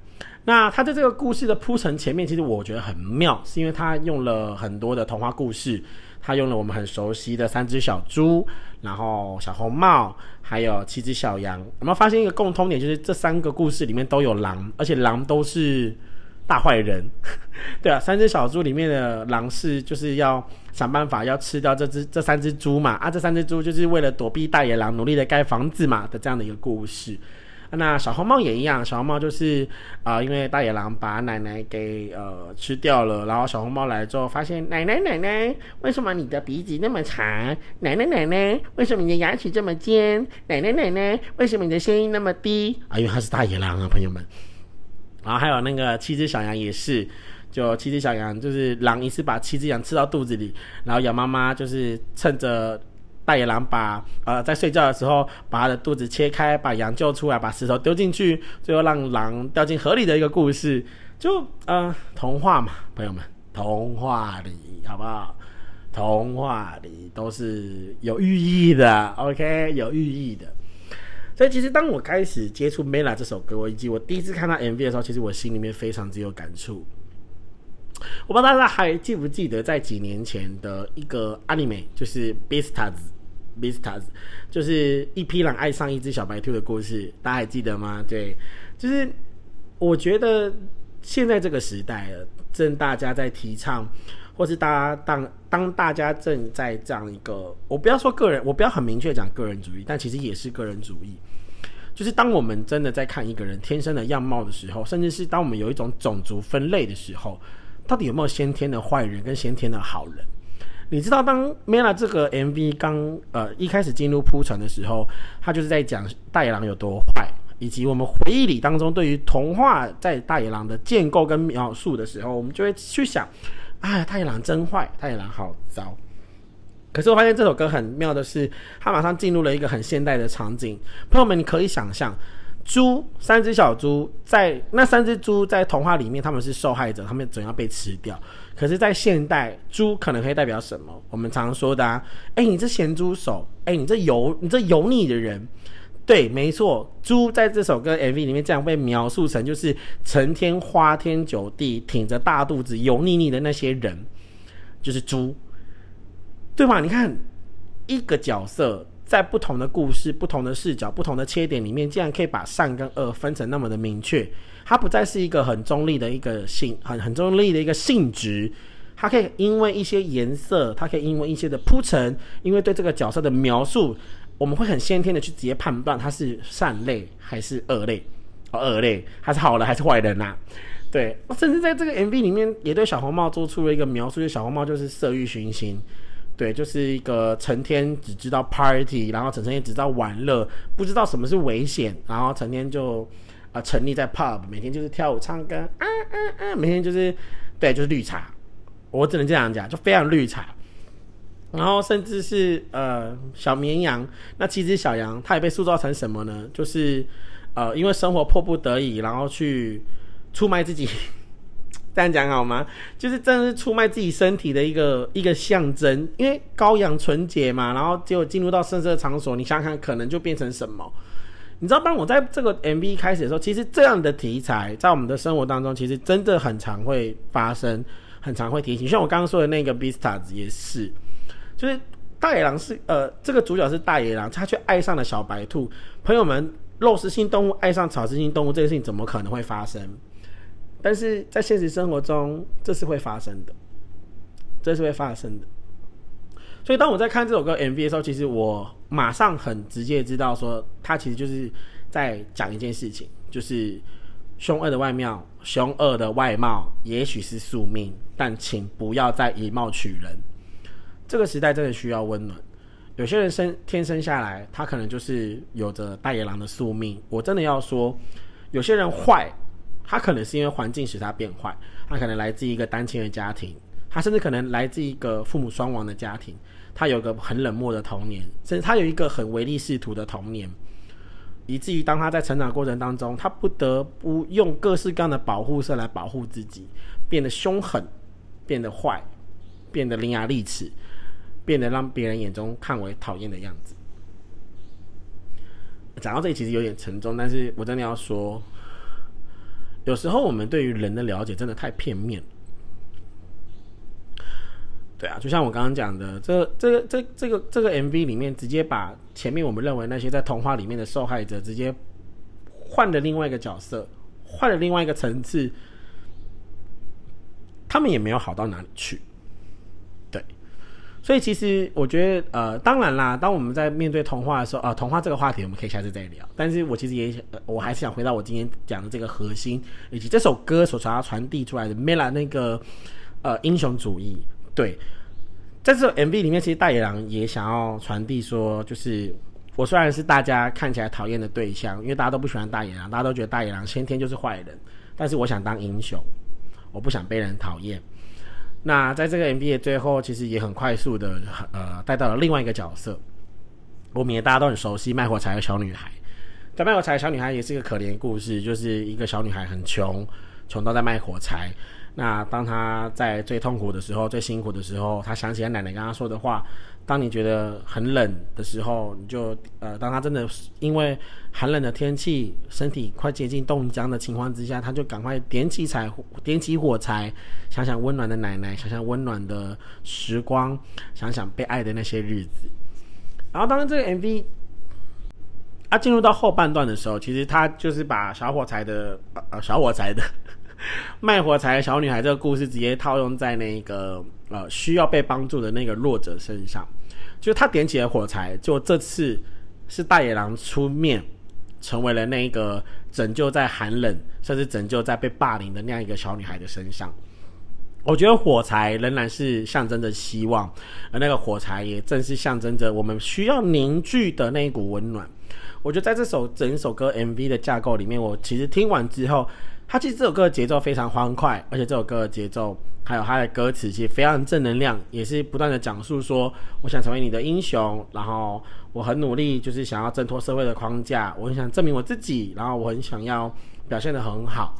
那它在这个故事的铺陈前面，其实我觉得很妙，是因为它用了很多的童话故事。他用了我们很熟悉的三只小猪，然后小红帽，还有七只小羊。我们发现一个共通点，就是这三个故事里面都有狼，而且狼都是大坏人。对啊，三只小猪里面的狼是就是要想办法要吃掉这只这三只猪嘛，啊，这三只猪就是为了躲避大野狼，努力的盖房子嘛的这样的一个故事。那小红帽也一样，小红帽就是啊，因为大野狼把奶奶给呃吃掉了，然后小红帽来之后发现奶奶奶奶，为什么你的鼻子那么长？奶奶奶奶，为什么你的牙齿这么尖？奶奶奶奶，为什么你的声音那么低？啊，因为他是大野狼啊，朋友们。然后还有那个七只小羊也是，就七只小羊就是狼一次把七只羊吃到肚子里，然后羊妈妈就是趁着。大野狼把呃在睡觉的时候把他的肚子切开，把羊救出来，把石头丢进去，最后让狼掉进河里的一个故事，就呃童话嘛，朋友们，童话里好不好？童话里都是有寓意的，OK，有寓意的。所以其实当我开始接触《Mela》这首歌，以及我第一次看到 MV 的时候，其实我心里面非常之有感触。我不知道大家还记不记得，在几年前的一个 anime，就是《Beastars》。Vistas 就是一匹狼爱上一只小白兔的故事，大家还记得吗？对，就是我觉得现在这个时代，正大家在提倡，或是大家当当大家正在这样一个，我不要说个人，我不要很明确讲个人主义，但其实也是个人主义。就是当我们真的在看一个人天生的样貌的时候，甚至是当我们有一种种族分类的时候，到底有没有先天的坏人跟先天的好人？你知道，当 Mela 这个 MV 刚呃一开始进入铺陈的时候，他就是在讲大野狼有多坏，以及我们回忆里当中对于童话在大野狼的建构跟描述的时候，我们就会去想，啊，大野狼真坏，大野狼好糟。可是我发现这首歌很妙的是，它马上进入了一个很现代的场景，朋友们，你可以想象。猪，三只小猪，在那三只猪在童话里面，他们是受害者，他们总要被吃掉。可是，在现代，猪可能可以代表什么？我们常说的，啊，哎，你这咸猪手，哎，你这油，你这油腻的人，对，没错，猪在这首歌 MV 里面这样被描述成，就是成天花天酒地，挺着大肚子，油腻腻的那些人，就是猪，对吧？你看一个角色。在不同的故事、不同的视角、不同的切点里面，竟然可以把善跟恶分成那么的明确。它不再是一个很中立的一个性，很很中立的一个性质。它可以因为一些颜色，它可以因为一些的铺陈，因为对这个角色的描述，我们会很先天的去直接判断他是善类还是恶类，哦，恶类还是好人还是坏人呐？对，甚至在这个 MV 里面，也对小红帽做出了一个描述，就小红帽就是色欲熏心。对，就是一个成天只知道 party，然后成天也只知道玩乐，不知道什么是危险，然后成天就啊沉溺在 pub，每天就是跳舞唱歌，啊啊啊，每天就是对，就是绿茶，我只能这样讲，就非常绿茶。然后甚至是呃小绵羊，那七只小羊，它也被塑造成什么呢？就是呃因为生活迫不得已，然后去出卖自己。这样讲好吗？就是真的是出卖自己身体的一个一个象征，因为羔羊纯洁嘛，然后结果进入到圣色场所，你想想，可能就变成什么？你知道，当我在这个 MV 开始的时候，其实这样的题材在我们的生活当中，其实真的很常会发生，很常会提醒。像我刚刚说的那个 Beastars 也是，就是大野狼是呃，这个主角是大野狼，他却爱上了小白兔。朋友们，肉食性动物爱上草食性动物这件事情怎么可能会发生？但是在现实生活中，这是会发生的，这是会发生的。所以当我在看这首歌 MV 的时候，其实我马上很直接知道说，他其实就是在讲一件事情，就是凶恶的外貌，凶恶的外貌也许是宿命，但请不要再以貌取人。这个时代真的需要温暖。有些人生天生下来，他可能就是有着大野狼的宿命。我真的要说，有些人坏，他可能是因为环境使他变坏，他可能来自一个单亲的家庭。他甚至可能来自一个父母双亡的家庭，他有个很冷漠的童年，甚至他有一个很唯利是图的童年，以至于当他在成长过程当中，他不得不用各式各样的保护色来保护自己，变得凶狠，变得坏，变得伶牙俐齿，变得让别人眼中看为讨厌的样子。讲到这里其实有点沉重，但是我真的要说，有时候我们对于人的了解真的太片面。对啊，就像我刚刚讲的，这、这、这、这个、这个 MV 里面，直接把前面我们认为那些在童话里面的受害者，直接换了另外一个角色，换了另外一个层次，他们也没有好到哪里去。对，所以其实我觉得，呃，当然啦，当我们在面对童话的时候，啊，童话这个话题我们可以下次再聊。但是我其实也，我还是想回到我今天讲的这个核心，以及这首歌所想要传递出来的 Mela 那个呃英雄主义。对，在这 MV 里面，其实大野狼也想要传递说，就是我虽然是大家看起来讨厌的对象，因为大家都不喜欢大野狼，大家都觉得大野狼先天就是坏人，但是我想当英雄，我不想被人讨厌。那在这个 MV 的最后，其实也很快速的呃带到了另外一个角色，我们也大家都很熟悉卖火柴的小女孩。在卖火柴的小女孩也是一个可怜故事，就是一个小女孩很穷，穷到在卖火柴。那当他在最痛苦的时候、最辛苦的时候，他想起来奶奶跟他说的话。当你觉得很冷的时候，你就呃，当他真的因为寒冷的天气，身体快接近冻僵的情况之下，他就赶快点起柴，点起火柴，想想温暖的奶奶，想想温暖的时光，想想被爱的那些日子。然后，当这个 MV 啊进入到后半段的时候，其实他就是把小火柴的呃小火柴的。卖火柴的小女孩这个故事直接套用在那个呃需要被帮助的那个弱者身上，就他点起了火柴，就这次是大野狼出面，成为了那个拯救在寒冷，甚至拯救在被霸凌的那样一个小女孩的身上。我觉得火柴仍然是象征着希望，而那个火柴也正是象征着我们需要凝聚的那一股温暖。我觉得在这首整首歌 MV 的架构里面，我其实听完之后。它其实这首歌的节奏非常欢快，而且这首歌的节奏还有它的歌词其实非常正能量，也是不断的讲述说我想成为你的英雄，然后我很努力，就是想要挣脱社会的框架，我很想证明我自己，然后我很想要表现的很好。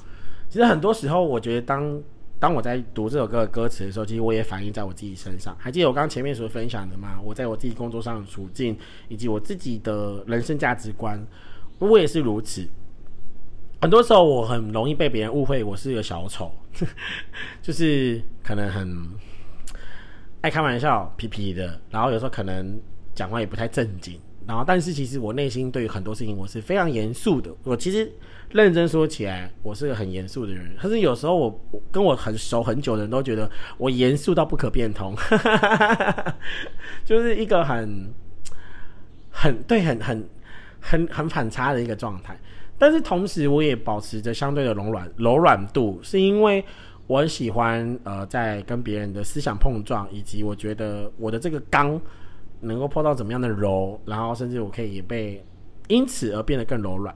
其实很多时候，我觉得当当我在读这首歌的歌词的时候，其实我也反映在我自己身上。还记得我刚刚前面所分享的吗？我在我自己工作上的处境，以及我自己的人生价值观，我也是如此。很多时候我很容易被别人误会我是一个小丑，就是可能很爱开玩笑、皮皮的，然后有时候可能讲话也不太正经，然后但是其实我内心对于很多事情我是非常严肃的。我其实认真说起来，我是个很严肃的人，可是有时候我跟我很熟很久的人都觉得我严肃到不可变通，就是一个很很对很很很很反差的一个状态。但是同时，我也保持着相对的柔软柔软度，是因为我很喜欢呃，在跟别人的思想碰撞，以及我觉得我的这个刚能够碰到怎么样的柔，然后甚至我可以被因此而变得更柔软。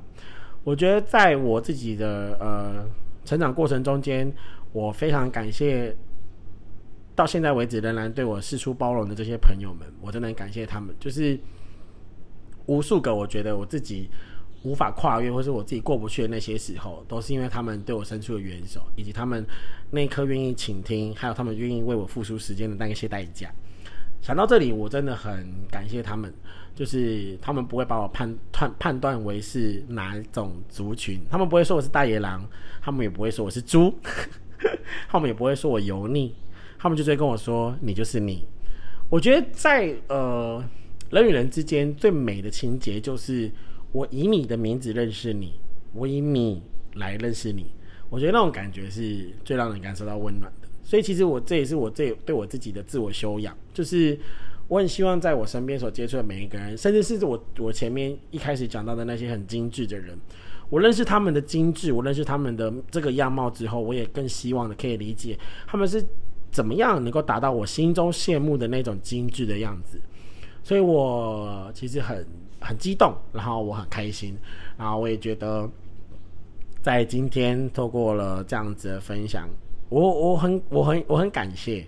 我觉得在我自己的呃成长过程中间，我非常感谢到现在为止仍然对我事出包容的这些朋友们，我真的很感谢他们，就是无数个我觉得我自己。无法跨越，或是我自己过不去的那些时候，都是因为他们对我伸出的援手，以及他们那一颗愿意倾听，还有他们愿意为我付出时间的那些代价。想到这里，我真的很感谢他们。就是他们不会把我判判判断为是哪一种族群，他们不会说我是大野狼，他们也不会说我是猪，他们也不会说我油腻，他们就会跟我说你就是你。我觉得在呃人与人之间最美的情节就是我以你的名字认识你，我以你来认识你。我觉得那种感觉是最让人感受到温暖的。所以其实我这也是我这对我自己的自我修养，就是我很希望在我身边所接触的每一个人，甚至是我我前面一开始讲到的那些很精致的人，我认识他们的精致，我认识他们的这个样貌之后，我也更希望的可以理解他们是。怎么样能够达到我心中羡慕的那种精致的样子？所以我其实很很激动，然后我很开心，然后我也觉得，在今天透过了这样子的分享，我我很我很我很感谢。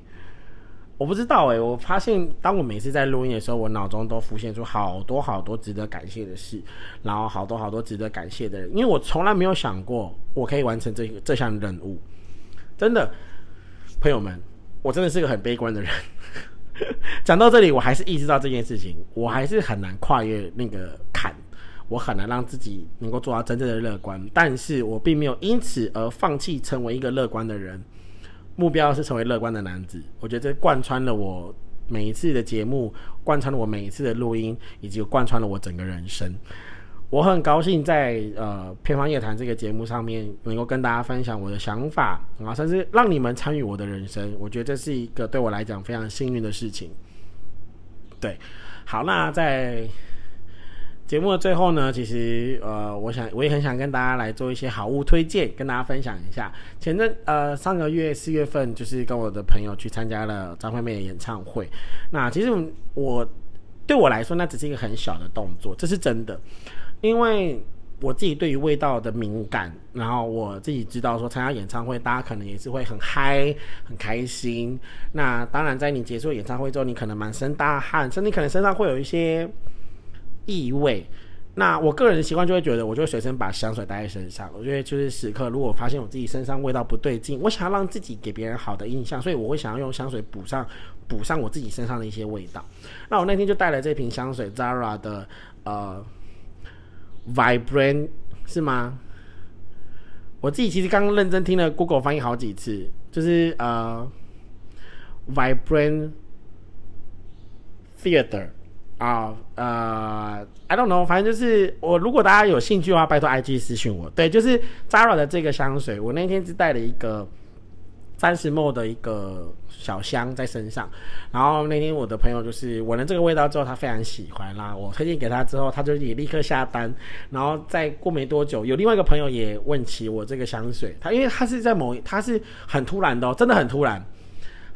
我不知道诶，我发现当我每次在录音的时候，我脑中都浮现出好多好多值得感谢的事，然后好多好多值得感谢的人，因为我从来没有想过我可以完成这个这项任务，真的，朋友们。我真的是个很悲观的人。讲到这里，我还是意识到这件事情，我还是很难跨越那个坎，我很难让自己能够做到真正的乐观。但是我并没有因此而放弃成为一个乐观的人。目标是成为乐观的男子。我觉得这贯穿了我每一次的节目，贯穿了我每一次的录音，以及贯穿了我整个人生。我很高兴在呃偏方夜谈这个节目上面能够跟大家分享我的想法啊，甚至让你们参与我的人生，我觉得这是一个对我来讲非常幸运的事情。对，好，那在节目的最后呢，其实呃，我想我也很想跟大家来做一些好物推荐，跟大家分享一下。前阵呃上个月四月份，就是跟我的朋友去参加了张惠妹的演唱会。那其实我对我来说，那只是一个很小的动作，这是真的。因为我自己对于味道的敏感，然后我自己知道说参加演唱会，大家可能也是会很嗨、很开心。那当然，在你结束演唱会之后，你可能满身大汗，甚至可能身上会有一些异味。那我个人的习惯就会觉得，我就随身把香水带在身上。我觉得就是时刻，如果发现我自己身上味道不对劲，我想要让自己给别人好的印象，所以我会想要用香水补上补上我自己身上的一些味道。那我那天就带了这瓶香水，Zara 的呃。Vibrant 是吗？我自己其实刚刚认真听了 Google 翻译好几次，就是呃，Vibrant Theater 啊呃，I don't know，反正就是我如果大家有兴趣的话，拜托 IG 私信我。对，就是 Zara 的这个香水，我那天是带了一个。三十末的一个小香在身上，然后那天我的朋友就是闻了这个味道之后，他非常喜欢啦。我推荐给他之后，他就也立刻下单。然后再过没多久，有另外一个朋友也问起我这个香水，他因为他是在某，他是很突然的，真的很突然。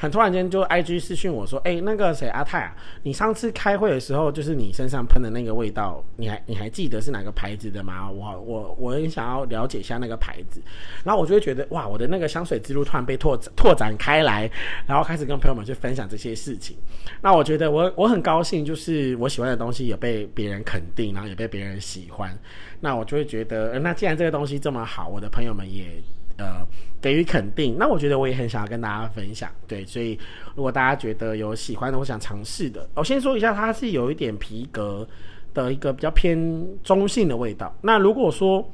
很突然间就 I G 私讯我说，哎，那个谁阿泰啊，你上次开会的时候，就是你身上喷的那个味道，你还你还记得是哪个牌子的吗？我我我很想要了解一下那个牌子，然后我就会觉得哇，我的那个香水之路突然被拓拓展开来，然后开始跟朋友们去分享这些事情。那我觉得我我很高兴，就是我喜欢的东西也被别人肯定，然后也被别人喜欢。那我就会觉得，那既然这个东西这么好，我的朋友们也。呃，给予肯定，那我觉得我也很想要跟大家分享，对，所以如果大家觉得有喜欢的，我想尝试的，我先说一下，它是有一点皮革的一个比较偏中性的味道。那如果说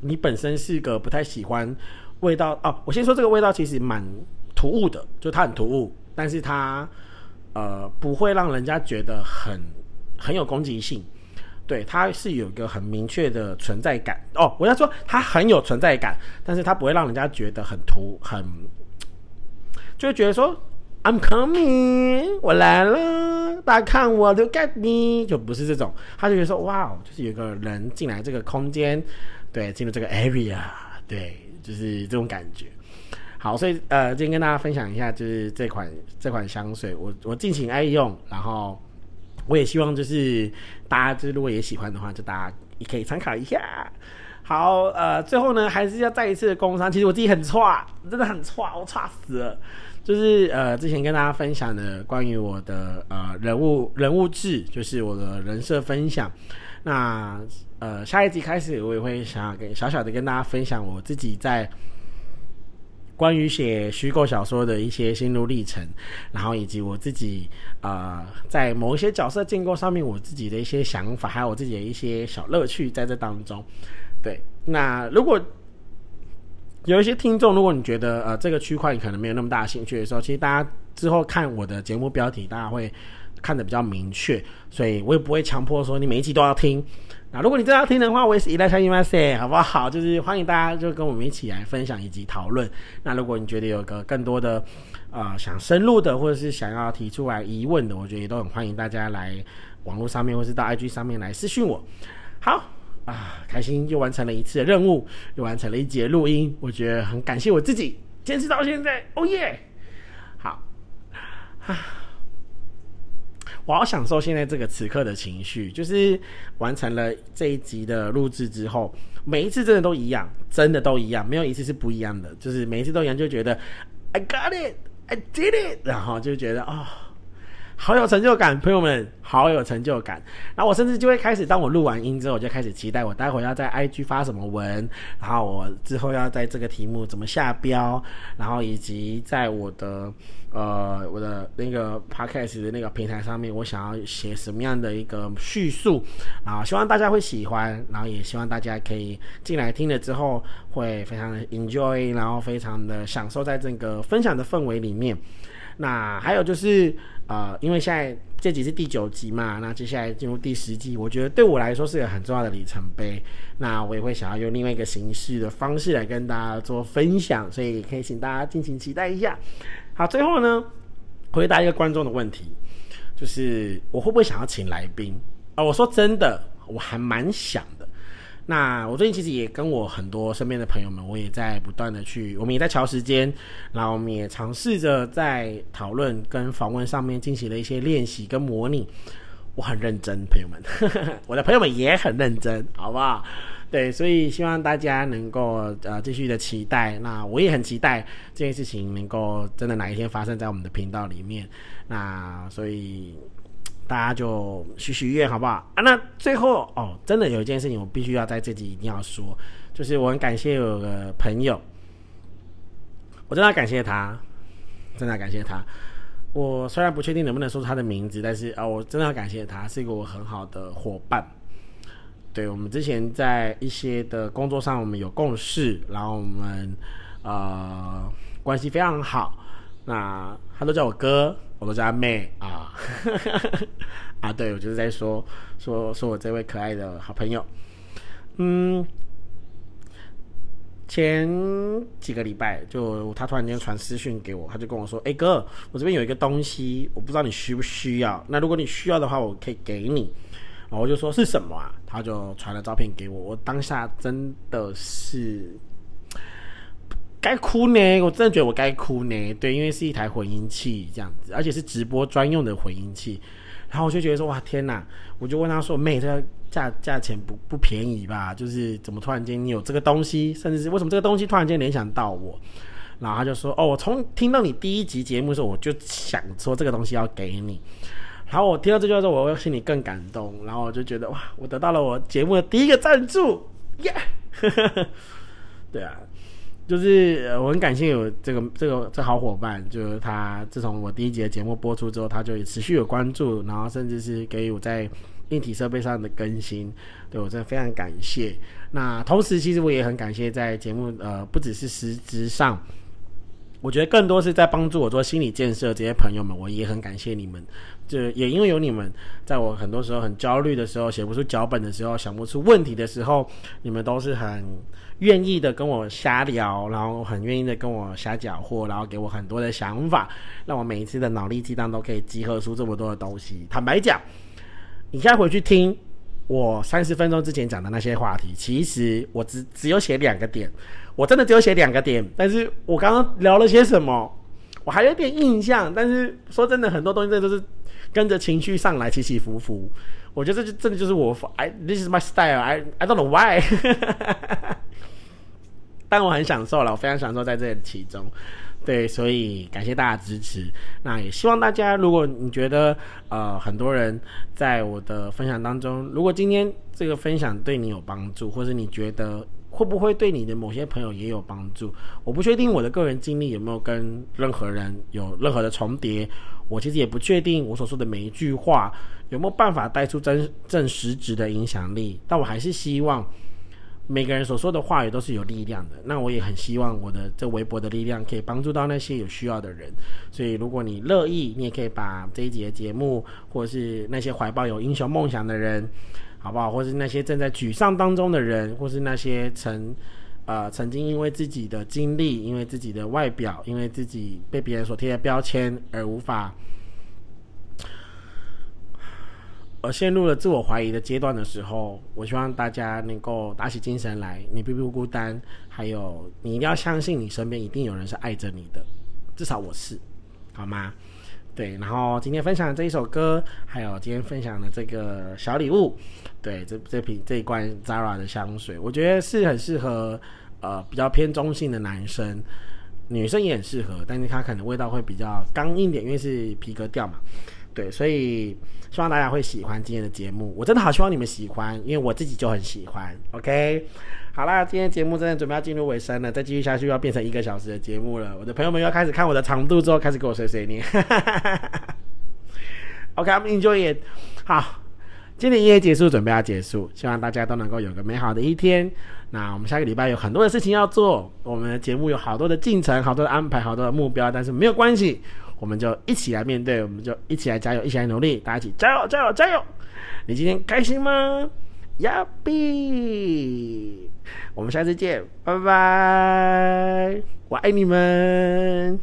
你本身是个不太喜欢味道哦，我先说这个味道其实蛮突兀的，就它很突兀，但是它呃不会让人家觉得很很有攻击性。对，它是有一个很明确的存在感哦。我要说，它很有存在感，但是它不会让人家觉得很突，很就会觉得说 I'm coming，我来了，大家看我，look at me，就不是这种。他就觉得说，哇，就是有个人进来这个空间，对，进入这个 area，对，就是这种感觉。好，所以呃，今天跟大家分享一下，就是这款这款香水，我我尽情爱用，然后。我也希望就是大家，就是如果也喜欢的话，就大家也可以参考一下。好，呃，最后呢，还是要再一次的工商。其实我自己很差，真的很差，我差死了。就是呃，之前跟大家分享的关于我的呃人物人物志，就是我的人设分享。那呃，下一集开始，我也会想要跟小小的跟大家分享我自己在关于写虚构小说的一些心路历程，然后以及我自己呃在某一些角色建构上面我自己的一些想法，还有我自己的一些小乐趣在这当中。对，那如果有一些听众，如果你觉得呃这个区块你可能没有那么大兴趣的时候，其实大家之后看我的节目标题，大家会看得比较明确，所以我也不会强迫说你每一集都要听。那如果你真的要听的话，我也是一代三一万岁，好不好？就是欢迎大家就跟我们一起来分享以及讨论。那如果你觉得有个更多的呃想深入的，或者是想要提出来疑问的，我觉得也都很欢迎大家来网络上面或是到 IG 上面来私讯我。好。啊，开心又完成了一次的任务，又完成了一节录音，我觉得很感谢我自己坚持到现在。哦耶！好，啊，我好享受现在这个此刻的情绪，就是完成了这一集的录制之后，每一次真的都一样，真的都一样，没有一次是不一样的，就是每一次都一样，就觉得 I got it, I did it，然后就觉得啊。好有成就感，朋友们，好有成就感。然后我甚至就会开始，当我录完音之后，我就开始期待我待会要在 IG 发什么文，然后我之后要在这个题目怎么下标，然后以及在我的呃我的那个 Podcast 的那个平台上面，我想要写什么样的一个叙述，然后希望大家会喜欢，然后也希望大家可以进来听了之后会非常的 enjoy，然后非常的享受在这个分享的氛围里面。那还有就是。呃，因为现在这集是第九集嘛，那接下来进入第十集，我觉得对我来说是个很重要的里程碑。那我也会想要用另外一个形式的方式来跟大家做分享，所以可以请大家敬请期待一下。好，最后呢，回答一个观众的问题，就是我会不会想要请来宾啊？我说真的，我还蛮想的。那我最近其实也跟我很多身边的朋友们，我也在不断的去，我们也在调时间，然后我们也尝试着在讨论跟访问上面进行了一些练习跟模拟。我很认真，朋友们，我的朋友们也很认真，好不好？对，所以希望大家能够呃继续的期待，那我也很期待这件事情能够真的哪一天发生在我们的频道里面。那所以。大家就许许愿好不好啊？那最后哦，真的有一件事情我必须要在这集一定要说，就是我很感谢有个朋友，我真的要感谢他，真的要感谢他。我虽然不确定能不能说出他的名字，但是啊，我真的要感谢他，是一个我很好的伙伴。对我们之前在一些的工作上，我们有共识，然后我们呃关系非常好。那他都叫我哥。我都叫阿妹啊，啊，对我就是在说说说我这位可爱的好朋友，嗯，前几个礼拜就他突然间传私讯给我，他就跟我说：“哎哥，我这边有一个东西，我不知道你需不需要。那如果你需要的话，我可以给你。”然后我就说是什么啊？他就传了照片给我，我当下真的是。该哭呢，我真的觉得我该哭呢。对，因为是一台混音器这样子，而且是直播专用的混音器。然后我就觉得说，哇，天哪！我就问他说：“妹，这个价价钱不不便宜吧？就是怎么突然间你有这个东西，甚至是为什么这个东西突然间联想到我？”然后他就说：“哦，我从听到你第一集节目的时候，我就想说这个东西要给你。”然后我听到这句话之后，我心里更感动。然后我就觉得哇，我得到了我节目的第一个赞助，耶！对啊。就是我很感谢有这个这个这好伙伴，就是他自从我第一集的节目播出之后，他就持续有关注，然后甚至是给予我在硬体设备上的更新，对我真的非常感谢。那同时，其实我也很感谢在节目呃不只是实质上，我觉得更多是在帮助我做心理建设这些朋友们，我也很感谢你们。就也因为有你们，在我很多时候很焦虑的时候，写不出脚本的时候，想不出问题的时候，你们都是很。愿意的跟我瞎聊，然后很愿意的跟我瞎搅和，然后给我很多的想法，让我每一次的脑力激荡都可以集合出这么多的东西。坦白讲，你现在回去听我三十分钟之前讲的那些话题，其实我只只有写两个点，我真的只有写两个点。但是我刚刚聊了些什么，我还有点印象。但是说真的，很多东西这都是跟着情绪上来起起伏伏。我觉得这就真的就是我，I this is my style. I I don't know why. 但我很享受了，我非常享受在这其中，对，所以感谢大家支持。那也希望大家，如果你觉得呃很多人在我的分享当中，如果今天这个分享对你有帮助，或者你觉得会不会对你的某些朋友也有帮助？我不确定我的个人经历有没有跟任何人有任何的重叠，我其实也不确定我所说的每一句话有没有办法带出真正实质的影响力，但我还是希望。每个人所说的话语都是有力量的，那我也很希望我的这微博的力量可以帮助到那些有需要的人。所以，如果你乐意，你也可以把这一节节目，或是那些怀抱有英雄梦想的人，好不好？或是那些正在沮丧当中的人，或是那些曾呃曾经因为自己的经历、因为自己的外表、因为自己被别人所贴的标签而无法。而陷入了自我怀疑的阶段的时候，我希望大家能够打起精神来，你并不孤单，还有你一定要相信，你身边一定有人是爱着你的，至少我是，好吗？对，然后今天分享的这一首歌，还有今天分享的这个小礼物，对，这这瓶这一罐 Zara 的香水，我觉得是很适合呃比较偏中性的男生，女生也很适合，但是它可能味道会比较刚硬点，因为是皮革调嘛。对，所以希望大家会喜欢今天的节目。我真的好希望你们喜欢，因为我自己就很喜欢。OK，好啦，今天节目真的准备要进入尾声了，再继续下去要变成一个小时的节目了。我的朋友们要开始看我的长度之后，开始给我碎碎念。OK，I'm enjoy it。好，今天音乐结束，准备要结束，希望大家都能够有个美好的一天。那我们下个礼拜有很多的事情要做，我们的节目有好多的进程，好多的安排，好多的目标，但是没有关系。我们就一起来面对，我们就一起来加油，一起来努力，大家一起加油，加油，加油！你今天开心吗？呀比，我们下次见，拜拜，我爱你们。